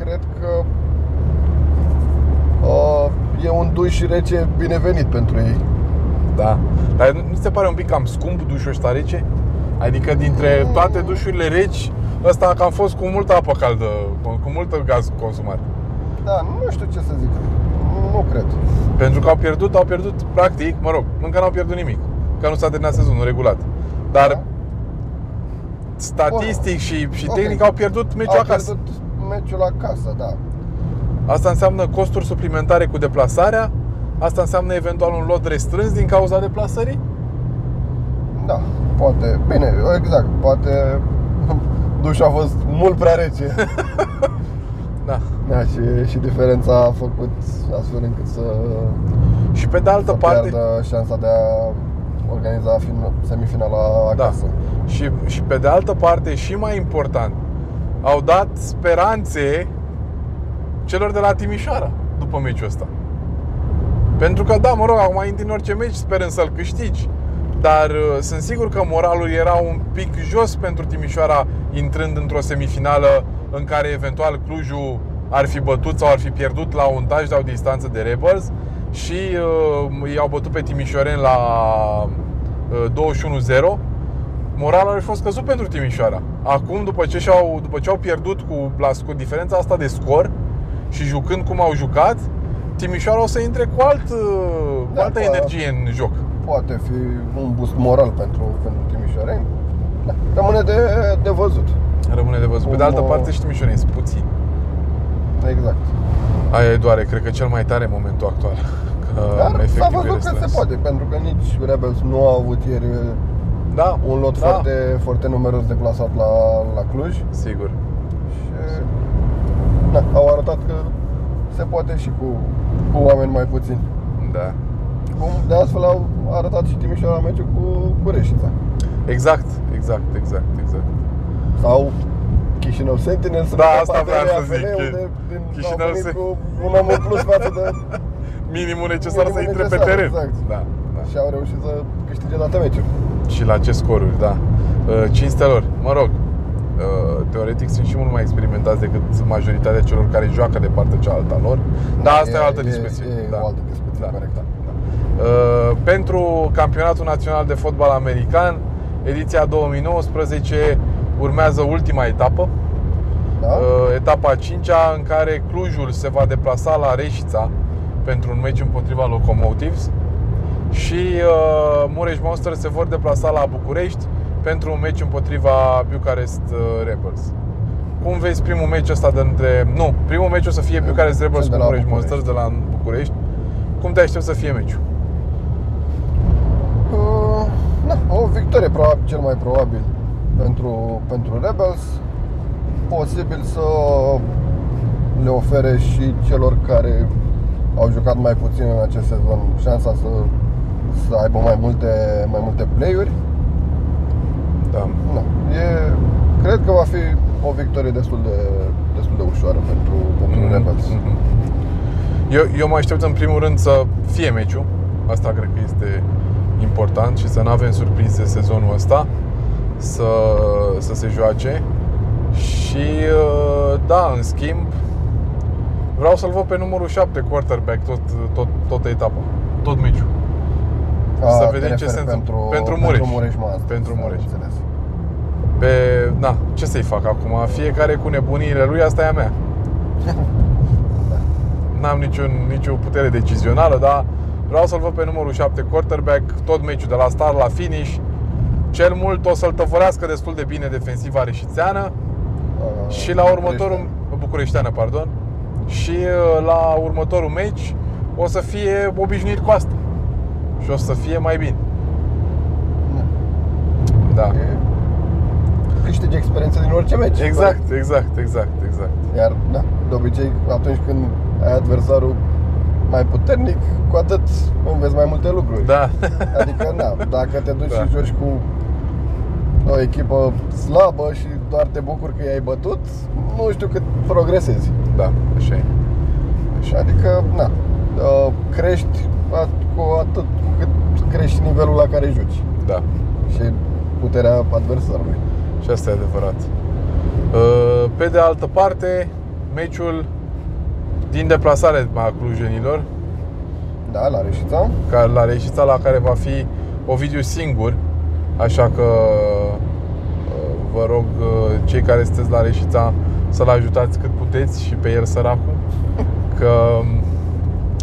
cred că uh, e un duș rece binevenit pentru ei. Da. Dar nu ți se pare un pic cam scump dușul ăsta rece? Adică dintre toate dușurile reci, ăsta cam fost cu multă apă caldă, cu multă gaz consumat. Da, nu știu ce să zic. Nu, nu cred. Pentru că au pierdut, au pierdut practic, mă rog, încă n-au pierdut nimic. Că nu s-a terminat sezonul regulat. Dar Da. Statistic și, și Ok. tehnic au pierdut meciul Au acasă. pierdut meciul acasă, da. Asta înseamnă costuri suplimentare cu deplasarea, asta înseamnă eventual un lot restrâns din cauza deplasării? Da, poate. Bine, exact, poate dușul a fost mult prea rece. Da. Da, și, și diferența a făcut astfel încât să, Și pe de altă să parte, piardă șansa de a organiza fin- semifinala da. Acasă. Și, și pe de altă parte, și mai important, au dat speranțe celor de la Timișoara după meciul ăsta. Pentru că, da, mă rog, acum intri în orice meci sperând să-l câștigi. Dar uh, sunt sigur că moralul era un pic jos pentru Timișoara intrând într-o semifinală în care eventual Clujul ar fi bătut sau ar fi pierdut la un touchdown distanță de Rebels și uh, i-au bătut pe Timișoreni la uh, 21-0 moralul ar fi fost scăzut pentru Timișoara. Acum, după ce, și-au, după ce au pierdut cu, la, cu diferența asta de scor și jucând cum au jucat, Timișoara o să intre cu, alt, uh, cu Da, altă pa- energie în joc. Poate fi un boost moral pentru, pentru Timișoreni. Da, rămâne de, de văzut. Rămâne de văzut. Pe de Cum, altă uh, parte și Timișorenii sunt puțini. Exact. Aia e doare, cred că cel mai tare în momentul actual. Că Dar s-a efectiv e văzut că restrâns. se poate, pentru că nici Rebels nu au avut ieri Da, un lot da, foarte, foarte numeros deplasat la, la Cluj Sigur. și na, au arătat că se poate și cu, cu oameni mai puțini. Da. Cum de astfel au arătat și Timișoara meciul cu, cu Reșița. Exact, exact, exact, exact. Sau Chișinău Sentinels în Da, etapa asta de vreau să AFL, zic. unde din, Chișinău au venit Sen- cu un om în plus față de Minimul necesar Minimul să intre pe necesar, teren. exact. Da, da. și au reușit să câștige toate meciuri. Și la ce scoruri, da. Uh, Cinstea lor, mă rog, uh, teoretic sunt și mult mai experimentați decât majoritatea celor care joacă de partea cealaltă a lor. Dar Da, asta e, e- o altă e- discuție. e da. o altă discuție, da, corect. da, da. Uh, Pentru campionatul național de fotbal american, ediția 2019 urmează ultima etapă, Da? Uh, etapa a 5-a în care Clujul se va deplasa la Reșița pentru un meci împotriva Locomotives și uh, Mureș Monster se vor deplasa la București pentru un meci împotriva Bucharest uh, Rebels. Cum vezi primul meci ăsta de între... Nu, primul meci o să fie Bucharest Rebels Cel cu de la Mureș București. Monsters de la București. Cum te aștepți să fie meciul? Uh, na, o victorie probabil, cel mai probabil pentru, pentru Rebels. Posibil să le ofere și celor care au jucat mai puțin în acest sezon șansa să, să aibă mai multe, mai multe play-uri. Da. Na, e, cred că va fi o victorie destul de, destul de ușoară pentru, pentru Mhm, Rebels. mhm. Eu, eu mă aștept în primul rând să fie meciul. Asta cred că este important și să nu avem surprize sezonul ăsta. Să, să se joace. Și uh, da, în schimb, vreau să-l văd pe numărul 7 quarterback tot, tot, tot etapa, tot meciul. A, să te vedem ce referi se întâmplă. pentru, Pentru Mureș. Pentru Mureș Masters, Pentru am Mureș. Înțeles. Pe, na, ce să-i fac acum? Fiecare cu nebuniile lui, asta e a mea. N-am niciun, nicio putere decizională, dar Vreau să-l văd pe numărul 7 quarterback, tot meciul de la start la finish. Cel mult o să-l tăvărească destul de bine defensiva reșițeană Uh, și la următorul bucureșteană, pardon. Și uh, la următorul meci o să fie obișnuit cu asta. Și o să fie mai bine. Da. E- Câștigi experiență din orice meci. Exact, exact, exact, exact. Iar, da, de obicei, atunci când ai adversarul mai puternic, cu atât înveți mai multe lucruri. Da. Adică, da, dacă te duci Da. și joci cu o echipă slabă și doar te bucuri că i-ai bătut, nu știu cât progresezi. Da, așa e. Și adică, na, uh, crești at- cu atât cu cât crești nivelul la care joci Da. și puterea adversarului. Și asta e adevărat. Uh, Pe de altă parte, meciul din deplasare a clujenilor, Da, la Reșița. care la Reșița la care va fi Ovidiu singur, așa că uh, vă rog uh, cei care sunteți la Reșița să-l ajutați cât puteți și pe el săracul, că um,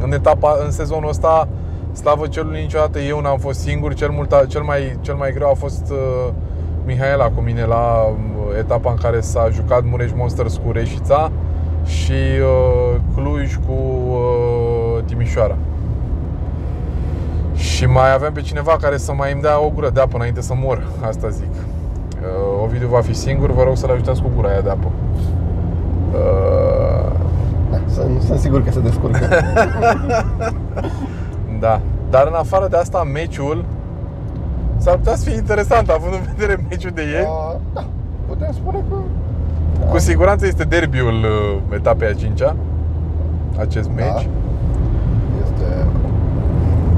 în etapa, în sezonul ăsta, slavă celui niciodată eu n-am fost singur, cel, mult, cel, mai, cel mai greu a fost uh, Mihaela cu mine la um, etapa în care s-a jucat Mureș Monsters cu Reșița și uh, Cluj cu uh, Timișoara. Și mai aveam pe cineva care să mai îmi dea o gură de apă înainte să mor, asta zic. Uh, Ovidiu va fi singur, vă rog să-l ajutați cu gura aia de apă. Uh, Da, sunt, sunt sigur că se descurcă. Da. Dar în afară de asta, meciul s-ar putea să fie interesant, având în vedere meciul de ieri. Uh, da, putem spune că Cu siguranță este derbiul uh, etapei a 5-a, acest Da. meci. este,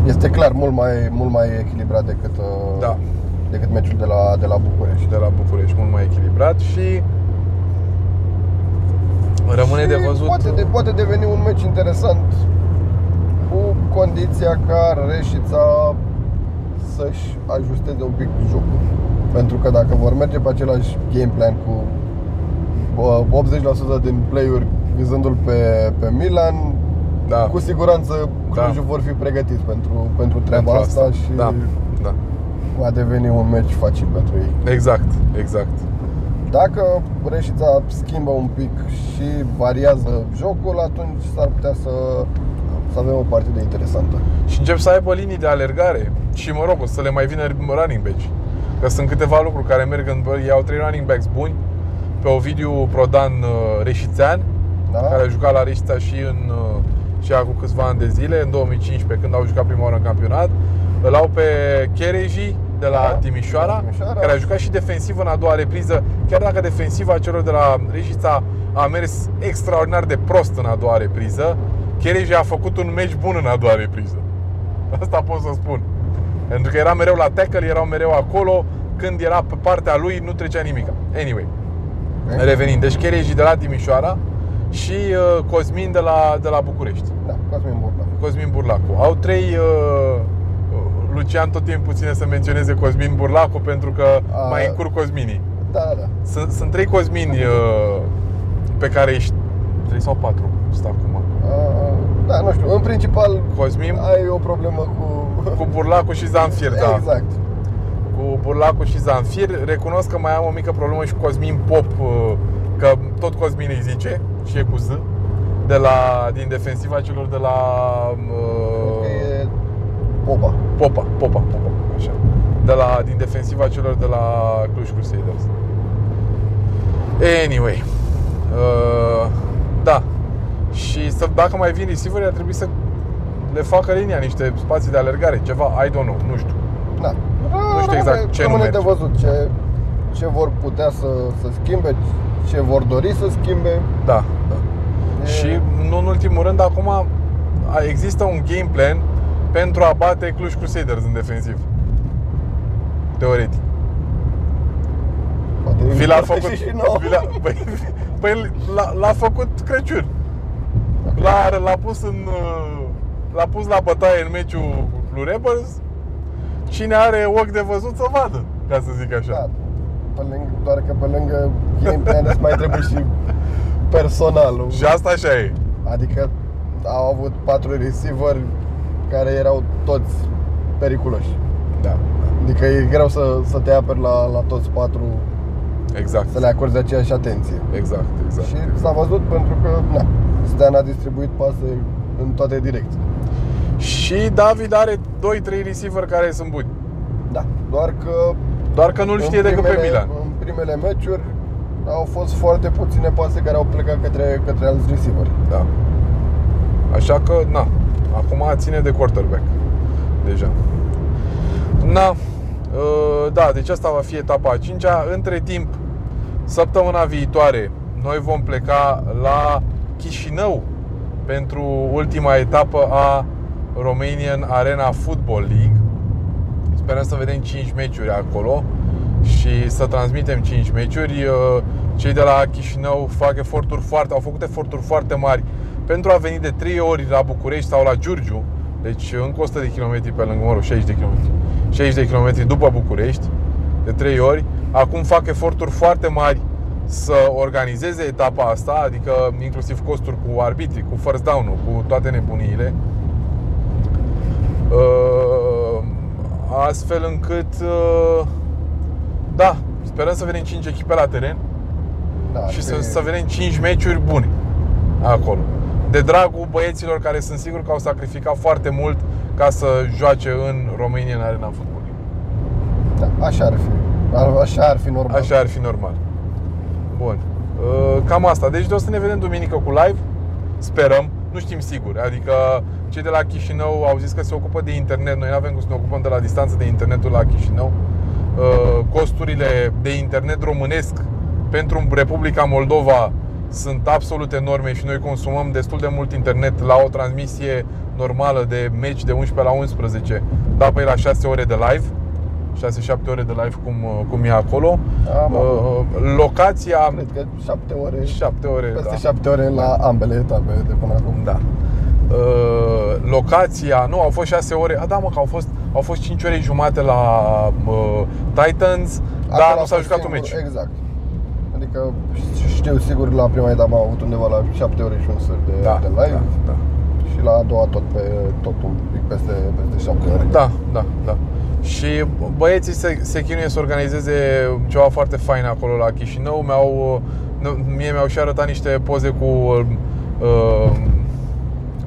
este clar mult mai, mult mai echilibrat decât, uh, Da. decât meciul de la, de la București. de la București, mult mai echilibrat și rămâne Și de văzut. Poate, de, poate deveni un meci interesant cu condiția ca Reșița să-și ajusteze un pic jocul. Pentru că dacă vor merge pe același game plan cu bă, 80% din play-uri vizându-l pe, pe Milan, Da. cu siguranță Clujul Da. vor fi pregătiți pentru, pentru treaba pentru asta, și Da, da. va deveni un meci facil pentru ei. Exact, exact. Dacă Reșița schimbă un pic și variază jocul, atunci s-ar putea să, să avem o partidă interesantă. Și încep să aibă linii de alergare și mă rog, o să le mai vină running backs. Că sunt câteva lucruri care merg în... Ei au trei running backs buni pe Ovidiu Prodan uh, Reșițean, Da? care a jucat la Reșița și în uh, și acum câțiva ani de zile, în 2015, când au jucat prima oară în campionat. Îl au pe Chereji de la Da, Timișoara, de la Timișoara. care a jucat și defensiv în a doua repriză, chiar dacă defensiva celor de la Reșița a mers extraordinar de prost în a doua repriză, Chereji a făcut un meci bun în a doua repriză. Asta pot să spun. Pentru că era mereu la tackle, erau mereu acolo, când era pe partea lui nu trecea nimic. Anyway, Ok? revenind, deci Chereji de la Timișoara și uh, Cosmin de la, de la București. Da, Cosmin Burla. Cosmin Burlacu. Au trei uh, Lucian tot timpul ține să menționeze Cosmin Burlacu pentru că A. mai încur Cosminii. Da, da, da. Sunt, sunt trei Cosmini uh, pe care ești trei sau patru sunt acum. Uh, da, nu știu, în principal Cosmin ai o problemă cu... cu Burlacu și Zanfir, da. Exact. Cu Burlacu și Zanfir. Recunosc că mai am o mică problemă și cu Cosmin Pop, uh, că tot Cosmin îi zice și e cu Z, de la, din defensiva celor de la Cred că uh, e Popa. Popa, Popa, Popa, așa. De la, din defensiva celor de la Cluj Crusaders. Anyway. Uh, da. Și să, dacă mai vin receiver ar trebui să le facă linia niște spații de alergare, ceva, I don't know, nu știu. Da. Nu știu exact ce nu Rămâne merge. de văzut ce, ce vor putea să, să schimbe, ce vor dori să schimbe. Da, da. E- Și nu în ultimul rând, acum a- există un game plan pentru a bate Cluj Crusaders în defensiv. Teoretic. Poate Vi l-a împărtăși făcut, și nouă. vi l-a, păi, păi l-a, l-a făcut Crăciun. L-a, l-a pus în uh, L-a pus la bătaie în meciul lui Rebels Cine are ochi de văzut să vadă Ca să zic așa Da, pe lângă, doar că pe lângă game plan îți mai trebuie și personalul. Și asta așa e Adică au avut patru receiver care erau toți periculoși. Da, Adică e greu să, să te aperi la, la toți patru, exact. să le acorzi aceeași atenție. Exact, exact. Și s-a văzut pentru că, na, Stan a distribuit pase în toate direcțiile. Și David are 2-3 receiver care sunt buni. Da, doar că Doar că nu-l în știe decât pe primele- Milan. În primele meciuri au fost foarte puține pase care au plecat către, către alți receiveri. Da. Așa că, na, acum ține de quarterback. Deja. Na, uh, da, deci asta va fi etapa a cincea. Între timp, săptămâna viitoare, noi vom pleca la Chișinău pentru ultima etapă a Romanian Arena Football League. Sperăm să vedem 5 meciuri acolo și să transmitem 5 meciuri. Uh, Cei de la Chișinău fac eforturi foarte, au făcut eforturi foarte mari pentru a veni de 3 ori la București sau la Giurgiu, deci încă 100 de kilometri pe lângă, mă rog, 60 de kilometri. 60 de kilometri după București, de 3 ori. Acum fac eforturi foarte mari să organizeze etapa asta, adică inclusiv costuri cu arbitri, cu first down cu toate nebuniile. Uh, astfel încât uh, da, sperăm să vedem 5 echipe la teren Da, și să, pe- să vedem 5 meciuri bune acolo. De dragul băieților care sunt sigur că au sacrificat foarte mult ca să joace în România în arena fotbalului. Da, așa ar fi. A- Așa ar fi normal. Așa ar fi normal. Bun. Uh, Cam asta. Deci o să ne vedem duminică cu live. Sperăm. Nu știm sigur. Adică cei de la Chișinău au zis că se ocupă de internet. Noi nu avem cum să ne ocupăm de la distanță de internetul la Chișinău. Uh, Costurile de internet românesc pentru Republica Moldova sunt absolut enorme și noi consumăm destul de mult internet la o transmisie normală de meci de 11 la 11, da pe la 6 ore de live. 6-7 ore de live cum, cum e acolo. Am Uh, locația Cred că șapte ore, 7 ore, peste da. șapte ore la ambele etape de până acum. Da. Uh, locația, nu, au fost 6 ore. A, da, mă, că au fost au fost 5 ore jumate la uh, Titans, dar Acolo nu a s-a fost jucat un singur- meci. Exact. Adică știu sigur la prima etapă am avut undeva la 7 ore și un sfert de, Da, de live da, da. și la a doua tot pe tot un pic peste, peste 7 ore. Da, da, da. Și băieții se, se chinuie să organizeze ceva foarte fain acolo la Chișinău. Mi-au, nu- mie mi-au și arătat niște poze cu uh,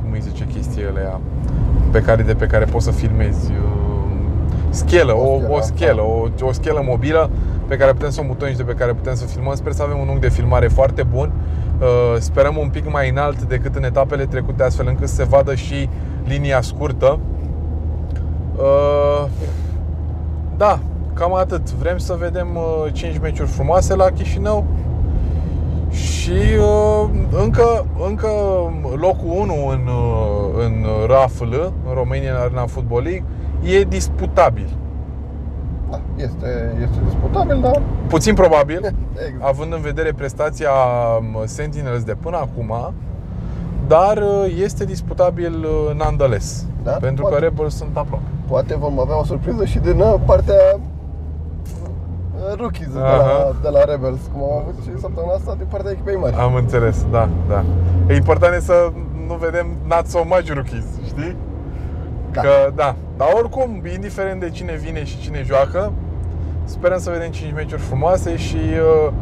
cum îi zice chestiile aia pe care, de pe care poți să filmezi uh, schelă, O o, schelă, o schelă, da. o, o schelă mobilă pe care putem să o mutăm și de pe care putem să filmăm. Sper să avem un unghi de filmare foarte bun. Uh, Sperăm un pic mai înalt decât în etapele trecute, astfel încât să se vadă și linia scurtă. Uh, Da, cam atât. Vrem să vedem 5 meciuri frumoase la Chișinău și uh, încă, încă locul 1 în, uh, în RAFL, în Romania în Arena Football League, e disputabil. Da, este, este disputabil, dar Puțin probabil, exact. având în vedere prestația um, Sentinels de până acum, dar uh, este disputabil uh, nonetheless, Da, pentru poate. că Rebels sunt aproape. poate vom avea o surpriză și din uh, partea uh, rookies de la, Aha. de la Rebels, cum am avut și săptămâna asta din partea echipei mari. Am înțeles, da, da. E important e să nu vedem not so much rookies, știi? Da. Că, da. Dar oricum, indiferent de cine vine și cine joacă, sperăm să vedem 5 meciuri frumoase și, uh,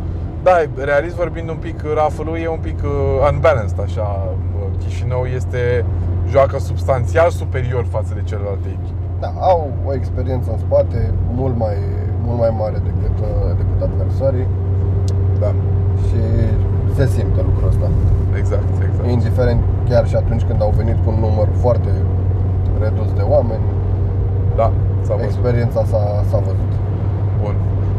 da, realist vorbind un pic, Rafălul e un pic uh, unbalanced, așa. Uh, Chișinău este, joacă substanțial superior față de celelalte echipe. Da, au o experiență în spate mult mai, mult mai mare decât, uh, decât adversarii Da, și se simte lucrul ăsta. exact, exact. Indiferent chiar și atunci când au venit cu un număr foarte redus de oameni, Da, s-a văzut. experiența s-a, s-a văzut. Bun.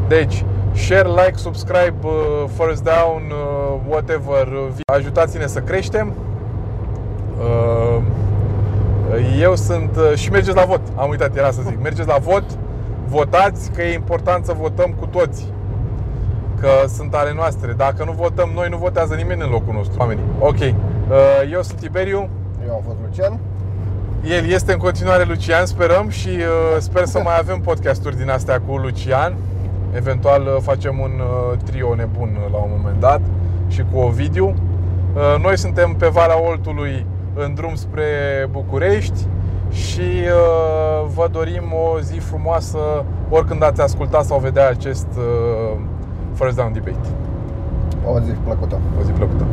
Deci, share, like, subscribe, uh, first down, uh, whatever. uh, Ajutați-ne să creștem. Uh, Eu sunt uh, și mergeți la vot. Am uitat, era să zic. Mergeți la vot, votați, că e important să votăm cu toți. Că sunt ale noastre. Dacă nu votăm noi, nu votează nimeni în locul nostru. Oamenii. Ok. Uh, Eu sunt Tiberiu. Eu am fost Lucian. El este în continuare Lucian, sperăm și uh, sper să mai avem podcasturi din astea cu Lucian. Eventual uh, facem un uh, trio nebun uh, la un moment dat și cu Ovidiu. Uh, noi suntem pe Valea Oltului în drum spre București și uh, vă dorim o zi frumoasă oricând ați asculta sau vedea acest uh, First Down Debate. O zi plăcută. O zi plăcută!